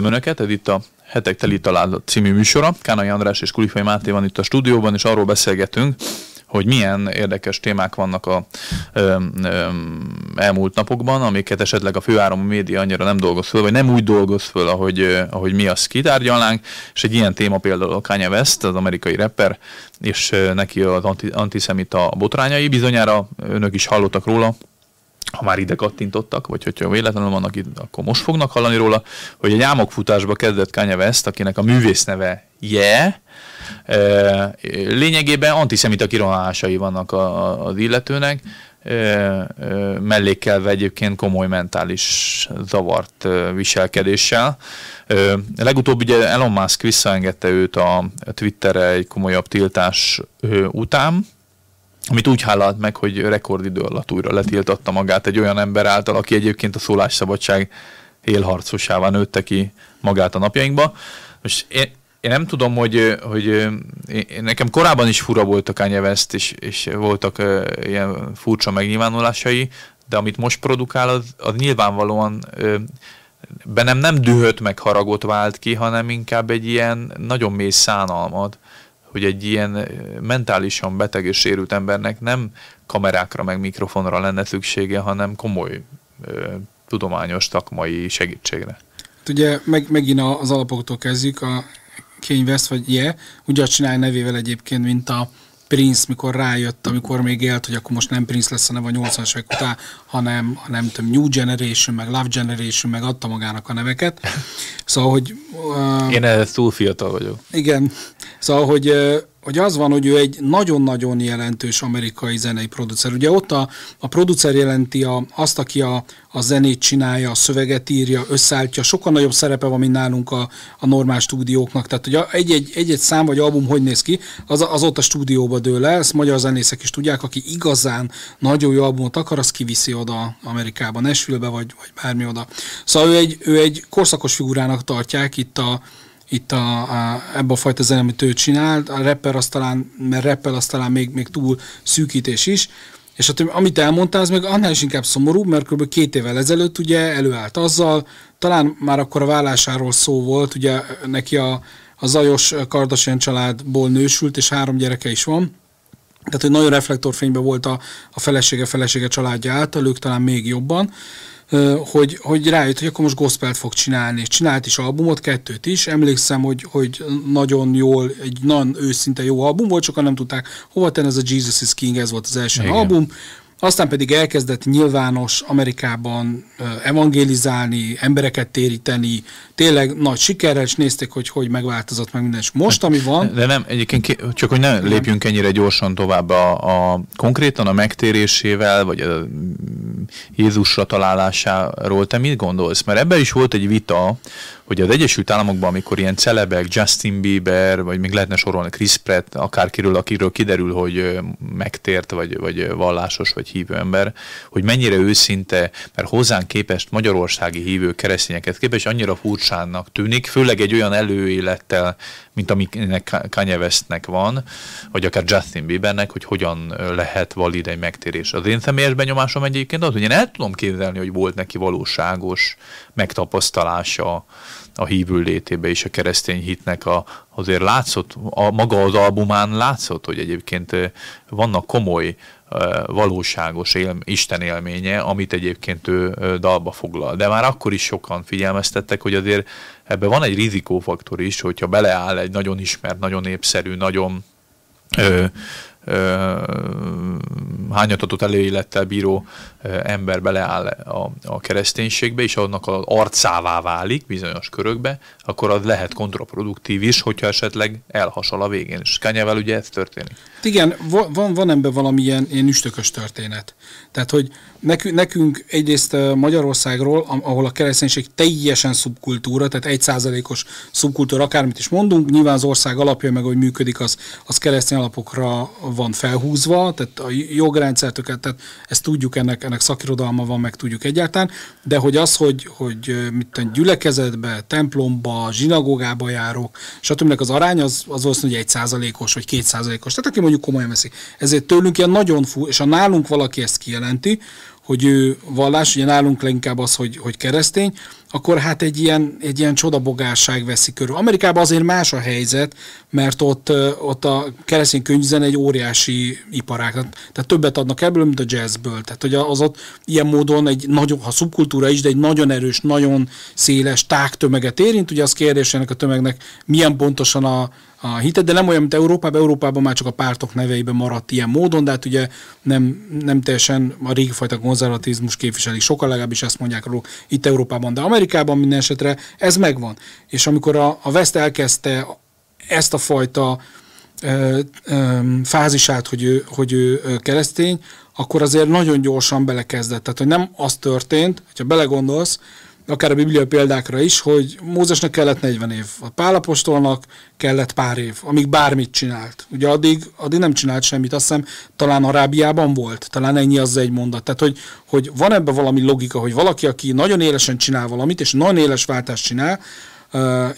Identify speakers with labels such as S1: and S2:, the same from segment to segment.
S1: Önöket, ez itt a Hetek Teli Találat című műsora. Kánai András és Kulifai Máté van itt a stúdióban, és arról beszélgetünk, hogy milyen érdekes témák vannak a ö, ö, elmúlt napokban, amiket esetleg a főáramú média annyira nem dolgoz föl, vagy nem úgy dolgoz föl, ahogy, ahogy mi azt kitárgyalnánk, és egy ilyen téma például a Kanye West, az amerikai rapper, és neki az anti, antiszemita botrányai, bizonyára önök is hallottak róla, ha már ide kattintottak, vagy hogyha véletlenül vannak itt, akkor most fognak hallani róla, hogy egy álmokfutásba kezdett Kanye West, akinek a művész neve Je, yeah, lényegében antiszemita kirohanásai vannak az illetőnek, mellékkelve egyébként komoly mentális zavart viselkedéssel. Legutóbb ugye Elon Musk visszaengedte őt a Twitterre egy komolyabb tiltás után, amit úgy hálalt meg, hogy rekordidő alatt újra letiltatta magát egy olyan ember által, aki egyébként a szólásszabadság élharcosává nőtte ki magát a napjainkba. Most én, én nem tudom, hogy, hogy én, nekem korábban is fura volt a Kanye West, és, és voltak uh, ilyen furcsa megnyilvánulásai, de amit most produkál, az, az nyilvánvalóan uh, bennem nem dühöt meg haragot vált ki, hanem inkább egy ilyen nagyon mély szánalmat, hogy egy ilyen mentálisan beteg és sérült embernek nem kamerákra meg mikrofonra lenne szüksége, hanem komoly ö, tudományos, takmai segítségre.
S2: Hát ugye meg, megint az alapoktól kezdjük, a Kanye West, vagy Je, yeah, úgy csinálja nevével egyébként, mint a Prince, mikor rájött, amikor még élt, hogy akkor most nem Prince lesz a neve a 80-as évek után, hanem, hanem tudom, New Generation, meg Love Generation, meg adta magának a neveket. Szóval, hogy...
S1: Uh, Én ehhez túl fiatal vagyok.
S2: Igen. Szóval, hogy uh, hogy az van, hogy ő egy nagyon-nagyon jelentős amerikai zenei producer. Ugye ott a, a producer jelenti a, azt, aki a, a zenét csinálja, a szöveget írja, összeállítja, sokkal nagyobb szerepe van, mint nálunk a, a normál stúdióknak. Tehát, hogy egy-egy, egy-egy szám vagy album hogy néz ki, az, az ott a stúdióba dől el, ezt magyar zenészek is tudják, aki igazán nagyon jó albumot akar, az kiviszi oda Amerikába, Nashville-be, vagy, vagy bármi oda. Szóval ő egy, ő egy korszakos figurának tartják itt a, itt a, a, ebbe a fajta zene, amit ő csinált, a rapper az talán, mert rapper az talán még, még túl szűkítés is, és a, amit elmondtál, az meg annál is inkább szomorú, mert kb. két évvel ezelőtt ugye előállt azzal, talán már akkor a vállásáról szó volt, ugye neki a, a zajos Kardashian családból nősült, és három gyereke is van, tehát, hogy nagyon reflektorfényben volt a, a felesége, felesége családja által, ők talán még jobban, hogy, hogy rájött, hogy akkor most gospelt fog csinálni, és csinált is albumot, kettőt is. Emlékszem, hogy, hogy nagyon jól, egy nagyon őszinte jó album volt, sokan nem tudták hova tenni, ez a Jesus is King, ez volt az első Igen. album. Aztán pedig elkezdett nyilvános Amerikában evangélizálni, embereket téríteni, tényleg nagy sikerrel, és nézték, hogy hogy megváltozott meg minden. És most, ami van...
S1: De nem, egyébként csak, hogy ne lépjünk ennyire gyorsan tovább a, a konkrétan a megtérésével, vagy a Jézusra találásáról te mit gondolsz? Mert ebben is volt egy vita, hogy az Egyesült Államokban, amikor ilyen celebek, Justin Bieber, vagy még lehetne sorolni Chris Pratt, akárkiről, akiről kiderül, hogy megtért, vagy, vagy vallásos, vagy hívő ember, hogy mennyire őszinte, mert hozzánk képest magyarországi hívő keresztényeket képest annyira furcsának tűnik, főleg egy olyan előélettel, mint aminek Kanye Westnek van, vagy akár Justin Biebernek, hogy hogyan lehet valid egy megtérés. Az én személyes benyomásom egyébként az, hogy én el tudom képzelni, hogy volt neki valóságos megtapasztalása a hívő létébe és a keresztény hitnek a, azért látszott, a, maga az albumán látszott, hogy egyébként vannak komoly valóságos él, Isten élménye, amit egyébként ő dalba foglal. De már akkor is sokan figyelmeztettek, hogy azért ebben van egy rizikófaktor is, hogyha beleáll egy nagyon ismert, nagyon népszerű, nagyon ö, hányatatott előélettel bíró ember beleáll a, a kereszténységbe, és annak az arcává válik bizonyos körökbe, akkor az lehet kontraproduktív is, hogyha esetleg elhasal a végén. És Kányevel ugye ez történik.
S2: Igen, van, van ebben valamilyen ilyen üstökös történet. Tehát, hogy nekünk, nekünk egyrészt Magyarországról, ahol a kereszténység teljesen szubkultúra, tehát egy százalékos szubkultúra, akármit is mondunk, nyilván az ország alapja, meg hogy működik, az, az keresztény alapokra van felhúzva, tehát a jogrendszertöket, tehát ezt tudjuk, ennek, ennek szakirodalma van, meg tudjuk egyáltalán, de hogy az, hogy, hogy mit gyülekezetbe, templomba, zsinagógába járok, stb. az arány az, az valószínűleg egy százalékos, vagy két százalékos. Tehát aki mondjuk komolyan veszi. Ezért tőlünk ilyen nagyon fú, és ha nálunk valaki ezt kijelenti, hogy ő vallás, ugye nálunk leginkább az, hogy, hogy keresztény, akkor hát egy ilyen, egy ilyen csodabogásság veszi körül. Amerikában azért más a helyzet, mert ott, ott a keresztény könyvzen egy óriási iparág, tehát többet adnak ebből, mint a jazzből. Tehát hogy az ott ilyen módon egy nagyon, ha szubkultúra is, de egy nagyon erős, nagyon széles tágtömeget érint. Ugye az kérdés ennek a tömegnek milyen pontosan a, a hitet, de nem olyan, mint Európában. Európában már csak a pártok neveiben maradt ilyen módon, de hát ugye nem, nem teljesen a régi fajta konzervatizmus képviseli. Sokan legalábbis ezt mondják róla itt Európában, de Amerikában minden esetre ez megvan. És amikor a, a West elkezdte ezt a fajta ö, ö, fázisát, hogy ő, hogy ő keresztény, akkor azért nagyon gyorsan belekezdett. Tehát, hogy nem az történt, hogyha belegondolsz, akár a bibliai példákra is, hogy Mózesnek kellett 40 év, a Pálapostolnak kellett pár év, amíg bármit csinált. Ugye addig, addig nem csinált semmit, azt hiszem talán Arábiában volt, talán ennyi az egy mondat. Tehát, hogy, hogy van ebben valami logika, hogy valaki, aki nagyon élesen csinál valamit, és nagyon éles váltást csinál,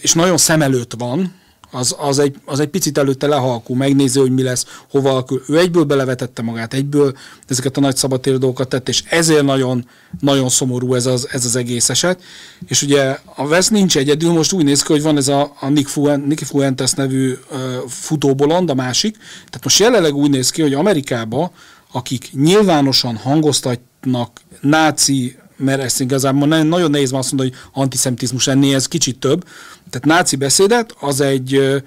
S2: és nagyon szem előtt van, az, az, egy, az egy picit előtte lehalkul, megnézi, hogy mi lesz, hova alakul. Ő egyből belevetette magát, egyből ezeket a nagy szabadtér dolgokat tett, és ezért nagyon, nagyon szomorú ez az, ez az egész eset. És ugye a West nincs egyedül, most úgy néz ki, hogy van ez a, a Nick, Fuen, Nicky Fuentes nevű uh, futóbolond, a másik. Tehát most jelenleg úgy néz ki, hogy Amerikába, akik nyilvánosan hangoztatnak náci mert ezt igazából nagyon nehéz azt mondani, hogy antiszemitizmus ennél ez kicsit több. Tehát náci beszédet az egy,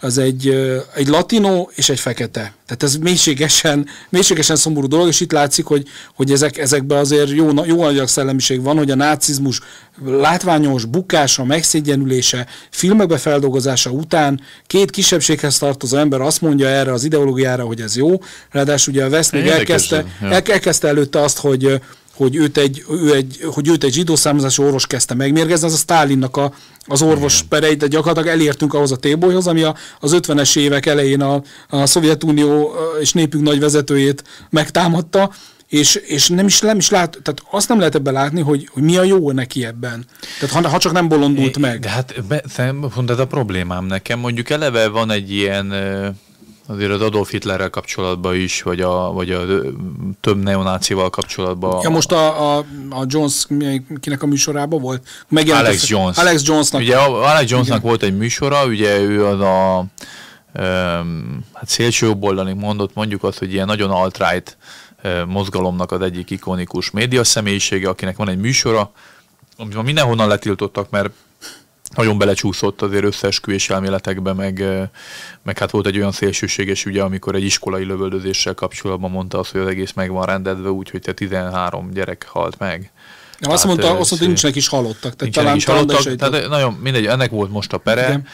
S2: az egy, egy latinó és egy fekete. Tehát ez mélységesen, mélységesen szomorú dolog, és itt látszik, hogy, hogy ezek, ezekben azért jó, jó anyag szellemiség van, hogy a nácizmus látványos bukása, megszégyenülése, filmekbe feldolgozása után két kisebbséghez tartozó ember azt mondja erre az ideológiára, hogy ez jó, ráadásul ugye a West még elkezdte, elkezdte előtte azt, hogy hogy őt egy, ő egy, hogy őt egy zsidó származású orvos kezdte megmérgezni, az a Stálinnak a, az orvos pereit, de gyakorlatilag elértünk ahhoz a tébolyhoz, ami a, az 50-es évek elején a, a Szovjetunió és népünk nagy vezetőjét megtámadta, és, és nem is, nem is lát, tehát azt nem lehet ebben látni, hogy, hogy mi a jó neki ebben. Tehát ha, ha csak nem bolondult meg.
S1: De hát pont ez a problémám nekem. Mondjuk eleve van egy ilyen azért az Adolf Hitlerrel kapcsolatban is, vagy a, vagy a több neonácival kapcsolatban.
S2: Ja, most a, a, a Jones, kinek a műsorában volt?
S1: Megjelent Alex Jones.
S2: Alex Jonesnak.
S1: Ugye Alex Jonesnak Igen. volt egy műsora, ugye ő az a um, hát szélsőjobboldali mondott mondjuk azt, hogy ilyen nagyon alt-right mozgalomnak az egyik ikonikus média személyisége, akinek van egy műsora, amit mindenhonnan letiltottak, mert nagyon belecsúszott azért összeesküvés elméletekbe, meg, meg hát volt egy olyan szélsőséges ügye, amikor egy iskolai lövöldözéssel kapcsolatban mondta azt, hogy az egész meg van rendezve úgy, hogy te 13 gyerek halt meg.
S2: Ja, azt mondta, azt mondta, nincsenek is halottak. Tehát talán, is halottak,
S1: tehát nagyon mindegy, ennek volt most a pere. Igen.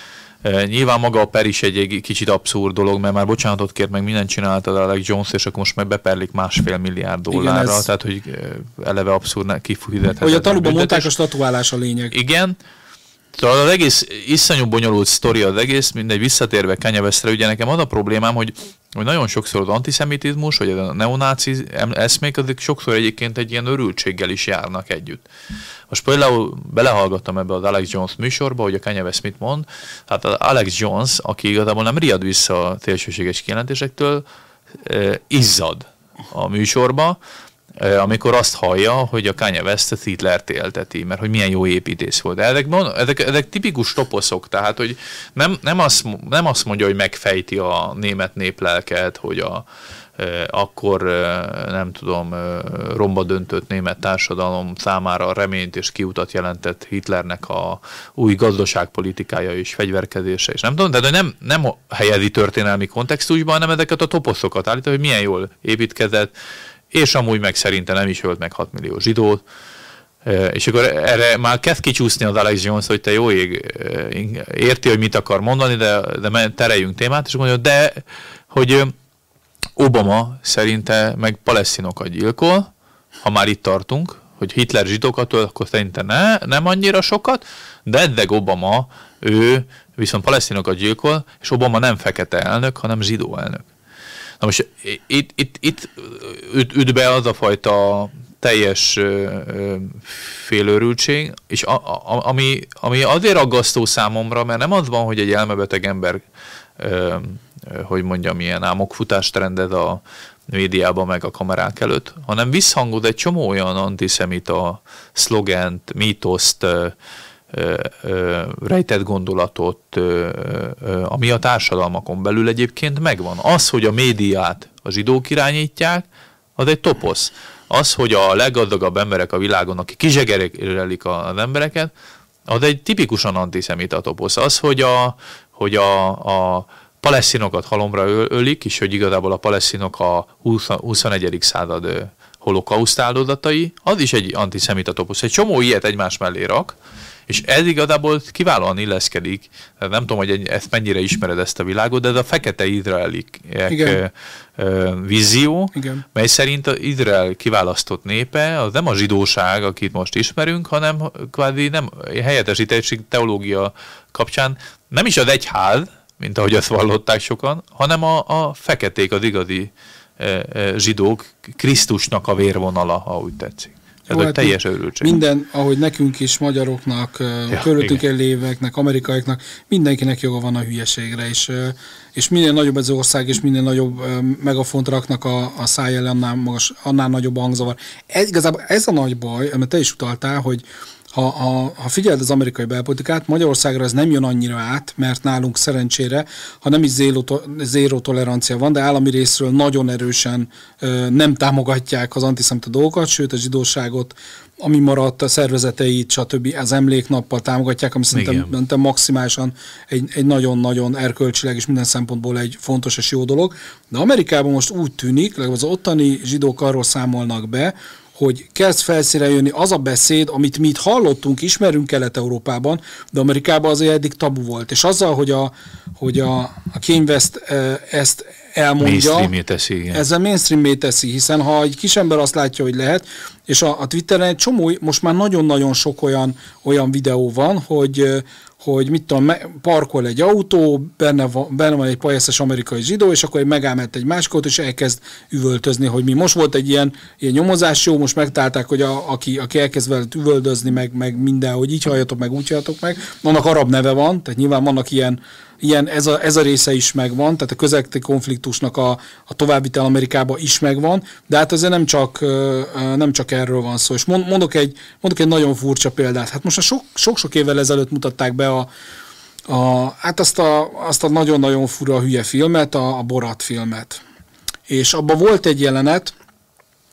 S1: Nyilván maga a per is egy, egy kicsit abszurd dolog, mert már bocsánatot kért, meg mindent csinálta a Alex Jones, és akkor most meg beperlik másfél milliárd dollárra, Igen, ez... tehát hogy eleve abszurd kifizethető.
S2: Hogy a tanúban mondták, a statuálás a lényeg.
S1: Igen, Szóval az egész iszonyú bonyolult sztori az egész, mindegy visszatérve Kanye Westre, ugye nekem az a problémám, hogy, hogy nagyon sokszor az antiszemitizmus, vagy a neonáci eszmék, azok sokszor egyébként egy ilyen örültséggel is járnak együtt. Most például belehallgattam ebbe az Alex Jones műsorba, hogy a Kanye West mit mond. Hát az Alex Jones, aki igazából nem riad vissza a szélsőséges kijelentésektől, izzad a műsorba, amikor azt hallja, hogy a Kanye West Hitlert élteti, mert hogy milyen jó építész volt. Ezek, ezek, ezek tipikus toposzok, tehát hogy nem, nem, azt, nem azt mondja, hogy megfejti a német néplelket, hogy a, akkor nem tudom, romba döntött német társadalom számára reményt és kiutat jelentett Hitlernek a új gazdaságpolitikája és fegyverkezése, és nem tudom, de nem, nem helyezi történelmi kontextusban, hanem ezeket a toposzokat állítja, hogy milyen jól építkezett, és amúgy meg szerintem nem is ölt meg 6 millió zsidót, és akkor erre már kezd kicsúszni az Alex Jones, hogy te jó ég, érti, hogy mit akar mondani, de, de tereljünk témát, és mondja, de hogy Obama szerinte meg palesztinokat gyilkol, ha már itt tartunk, hogy Hitler zsidókat öl, akkor szerinte ne, nem annyira sokat, de eddig Obama, ő viszont palesztinokat gyilkol, és Obama nem fekete elnök, hanem zsidó elnök. Na most itt, itt, itt üt, üt be az a fajta teljes félőrültség, és a, a, ami, ami azért aggasztó számomra, mert nem az van, hogy egy elmebeteg ember, ö, hogy mondjam, ilyen álmokfutást rendez a médiában meg a kamerák előtt, hanem visszhangod egy csomó olyan antiszemita szlogent, mítoszt, rejtett gondolatot, ami a társadalmakon belül egyébként megvan. Az, hogy a médiát a zsidók irányítják, az egy toposz. Az, hogy a leggazdagabb emberek a világon, akik kizsegerelik az embereket, az egy tipikusan antiszemita toposz. Az, hogy a, hogy a, a palesztinokat halomra ölik, és hogy igazából a palesztinok a 20, 21. század holokauszt áldozatai, az is egy antiszemita toposz. Egy csomó ilyet egymás mellé rak, és ez igazából kiválóan illeszkedik, nem tudom, hogy ezt mennyire ismered ezt a világot, de ez a fekete izraelik vízió, Igen. mely szerint az Izrael kiválasztott népe az nem a zsidóság, akit most ismerünk, hanem kvázi nem helyettesítési teológia kapcsán nem is az egyház, mint ahogy azt vallották sokan, hanem a, a feketék, az igazi zsidók, Krisztusnak a vérvonala, ha úgy tetszik. Ez Jó, egy hát teljes őrültség.
S2: Minden, ahogy nekünk is, magyaroknak, ja, körülöttünk léveknek, amerikaiaknak, mindenkinek joga van a hülyeségre, és, és minél nagyobb ez az ország, és minél nagyobb megafont raknak a, a száj ellen, annál, magas, annál nagyobb a hangzavar. Ez, igazából ez a nagy baj, amit te is utaltál, hogy ha, ha, ha figyeld az amerikai belpolitikát, Magyarországra ez nem jön annyira át, mert nálunk szerencsére, ha nem is zéró, zéró tolerancia van, de állami részről nagyon erősen ö, nem támogatják az antiszemita dolgokat, sőt a zsidóságot, ami maradt, a szervezeteit, stb. az emléknappal támogatják, ami szerintem, szerintem maximálisan egy, egy nagyon-nagyon erkölcsileg és minden szempontból egy fontos és jó dolog. De Amerikában most úgy tűnik, legalább az ottani zsidók arról számolnak be, hogy kezd felszíre jönni az a beszéd, amit mi itt hallottunk, ismerünk Kelet-Európában, de Amerikában azért eddig tabu volt. És azzal, hogy a, hogy a, a Kanye West ezt elmondja,
S1: teszi, igen.
S2: ezzel mainstream teszi, hiszen ha egy kis ember azt látja, hogy lehet, és a, a Twitteren egy csomó, most már nagyon-nagyon sok olyan, olyan videó van, hogy, hogy mit tudom, parkol egy autó, benne van, benne van egy pajeszes amerikai zsidó, és akkor megáll egy másikot, és elkezd üvöltözni, hogy mi. Most volt egy ilyen, ilyen nyomozás, jó, most megtalálták, hogy a, aki, aki elkezd veled üvöldözni, meg, meg minden, hogy így halljatok meg, úgy halljatok meg. Annak arab neve van, tehát nyilván vannak ilyen, ilyen ez, a, ez a része is megvan, tehát a közegti konfliktusnak a, a továbbitel Amerikába is megvan, de hát azért nem csak, nem csak erről van szó. És mondok egy, mondok egy nagyon furcsa példát. Hát most sok-sok évvel ezelőtt mutatták be a, a, hát azt a, azt a nagyon-nagyon fura hülye filmet, a, a Borat filmet. És abban volt egy jelenet,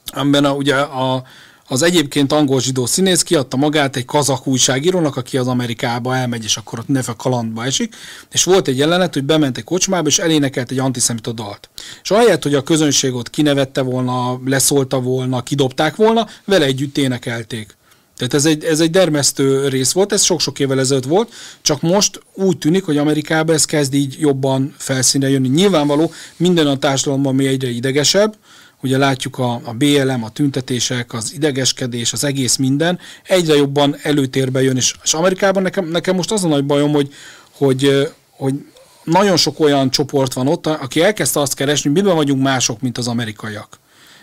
S2: amiben a, ugye a, az egyébként angol zsidó színész kiadta magát egy kazak újságírónak, aki az Amerikába elmegy, és akkor ott neve kalandba esik, és volt egy jelenet, hogy bement egy kocsmába, és elénekelt egy antiszemita dalt. És ahelyett, hogy a közönség ott kinevette volna, leszólta volna, kidobták volna, vele együtt énekelték. Tehát ez egy, ez egy dermesztő rész volt, ez sok-sok évvel ezelőtt volt, csak most úgy tűnik, hogy Amerikában ez kezd így jobban felszínre jönni. Nyilvánvaló, minden a társadalomban mi egyre idegesebb, ugye látjuk a, a BLM, a tüntetések, az idegeskedés, az egész minden, egyre jobban előtérbe jön, és, és Amerikában nekem, nekem most az a nagy bajom, hogy, hogy, hogy nagyon sok olyan csoport van ott, aki elkezdte azt keresni, hogy miben vagyunk mások, mint az amerikaiak.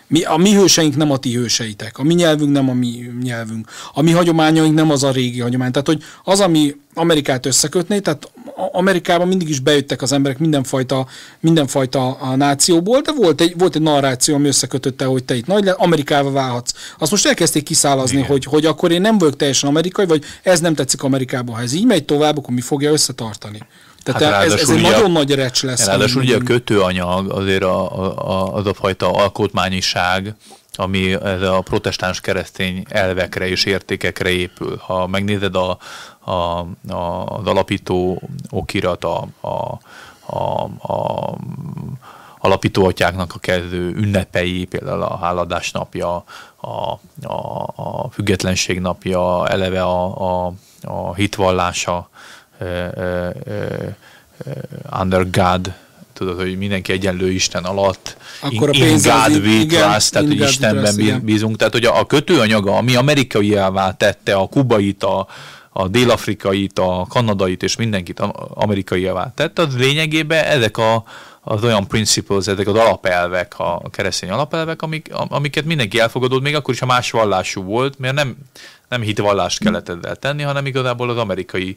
S2: Mi, a mi hőseink nem a ti hőseitek, a mi nyelvünk nem a mi nyelvünk, a mi hagyományaink nem az a régi hagyomány. Tehát, hogy az, ami Amerikát összekötné, tehát Amerikában mindig is bejöttek az emberek mindenfajta, mindenfajta a nációból, de volt egy, volt egy narráció, ami összekötötte, hogy te itt nagy Amerikába válhatsz. Azt most elkezdték kiszálazni, hogy, hogy akkor én nem vagyok teljesen amerikai, vagy ez nem tetszik Amerikában. Ha ez így megy tovább, akkor mi fogja összetartani? Tehát hát ez, ez egy nagyon nagy recs lesz.
S1: Ráadásul ugye a kötőanyag azért a, a, az a fajta alkotmányiság, ami ez a protestáns keresztény elvekre és értékekre épül. Ha megnézed a, a, a, az alapító okirat, a, a, a, a alapító atyáknak a kezdő ünnepei, például a háladás napja, a, a, a függetlenség napja, eleve a, a, a hitvallása, under God, tudod, hogy mindenki egyenlő Isten alatt,
S2: Akkor in, a in God
S1: we trust, tehát hogy Istenben trust, bízunk, tehát hogy a, a kötőanyaga, ami amerikaiává tette a kubait, a, a dél-afrikait, a kanadait és mindenkit amerikaiává tette, az lényegében ezek a, az olyan principles, ezek az alapelvek, a keresztény alapelvek, amik, amiket mindenki elfogadott, még akkor is, ha más vallású volt, mert nem, nem hitvallást kellett ezzel tenni, hanem igazából az amerikai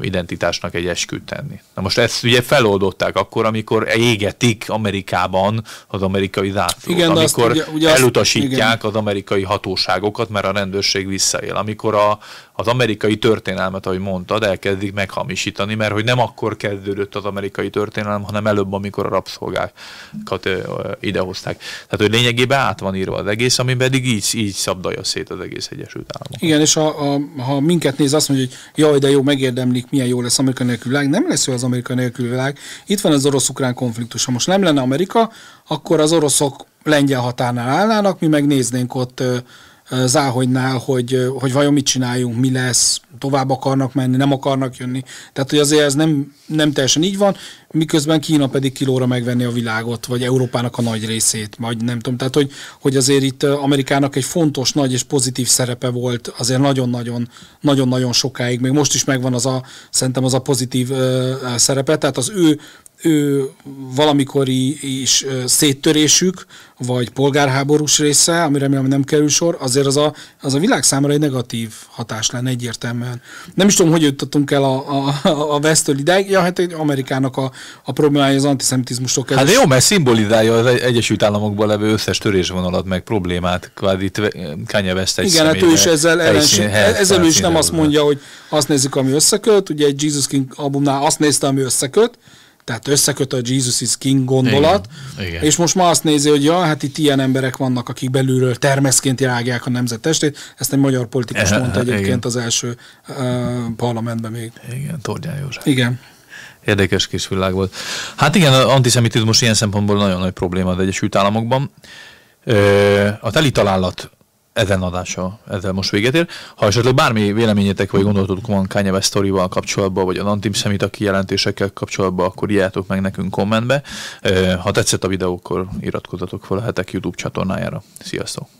S1: identitásnak egy esküt tenni. Na most ezt ugye feloldották akkor, amikor égetik Amerikában az amerikai zászlót, igen, amikor ugye, ugye elutasítják azt, az amerikai hatóságokat, mert a rendőrség visszaél, amikor a, az amerikai történelmet, ahogy mondtad, elkezdik meghamisítani, mert hogy nem akkor kezdődött az amerikai történelem, hanem előbb, amikor a rabszolgákat idehozták. Tehát, hogy lényegében át van írva az egész, ami pedig így, így szabdalja szét az egész Egyesült Államok.
S2: Igen, és a, a, ha minket néz, azt mondja, hogy jaj, de jó, megérdemlik, milyen jó lesz Amerika nélkül világ. Nem lesz jó az Amerika nélkül világ. Itt van az orosz-ukrán konfliktus. Ha most nem lenne Amerika, akkor az oroszok lengyel határnál állnának, mi megnéznénk ott Záhogynál, hogy, hogy vajon mit csináljunk, mi lesz, tovább akarnak menni, nem akarnak jönni. Tehát, hogy azért ez nem, nem teljesen így van, miközben Kína pedig kilóra megvenni a világot, vagy Európának a nagy részét, vagy nem tudom. Tehát, hogy, hogy azért itt Amerikának egy fontos, nagy és pozitív szerepe volt azért nagyon-nagyon nagyon-nagyon sokáig, még most is megvan az a, szerintem az a pozitív ö, szerepe, tehát az ő ő valamikori is széttörésük, vagy polgárháborús része, amire remélem nem kerül sor, azért az a, az a világ számára egy negatív hatás lenne egyértelműen. Nem is tudom, hogy jutottunk el a, a, a West-től ideig. Ja, hát egy Amerikának a, a problémája az antiszemitizmustól
S1: kezdve. Hát jó, mert szimbolizálja az Egyesült Államokból levő összes törésvonalat, meg problémát, kvázi Kanye West
S2: egy Igen, hát ő is ezzel, ellenség, ezzel ő is nem azt mondja, hogy azt nézzük, ami összeköt. Ugye egy Jesus King albumnál azt nézte, ami összeköt, tehát összeköt a Jesus is King gondolat, igen, igen. és most ma azt nézi, hogy ja, hát itt ilyen emberek vannak, akik belülről termeszként rágják a nemzet testét. Ezt egy magyar politikus e, mondta egyébként igen. az első uh, parlamentben még.
S1: Igen, Tordján József.
S2: Igen.
S1: Érdekes kis világ volt. Hát igen, az antiszemitizmus ilyen szempontból nagyon nagy probléma az Egyesült Államokban. A teli találat ezen adása ezzel most véget ér. Ha esetleg bármi véleményetek vagy gondolatotok van Kanye West story kapcsolatban, vagy az antisemita kijelentésekkel kapcsolatban, akkor írjátok meg nekünk kommentbe. Ha tetszett a videó, akkor iratkozzatok fel a hetek YouTube csatornájára. Sziasztok!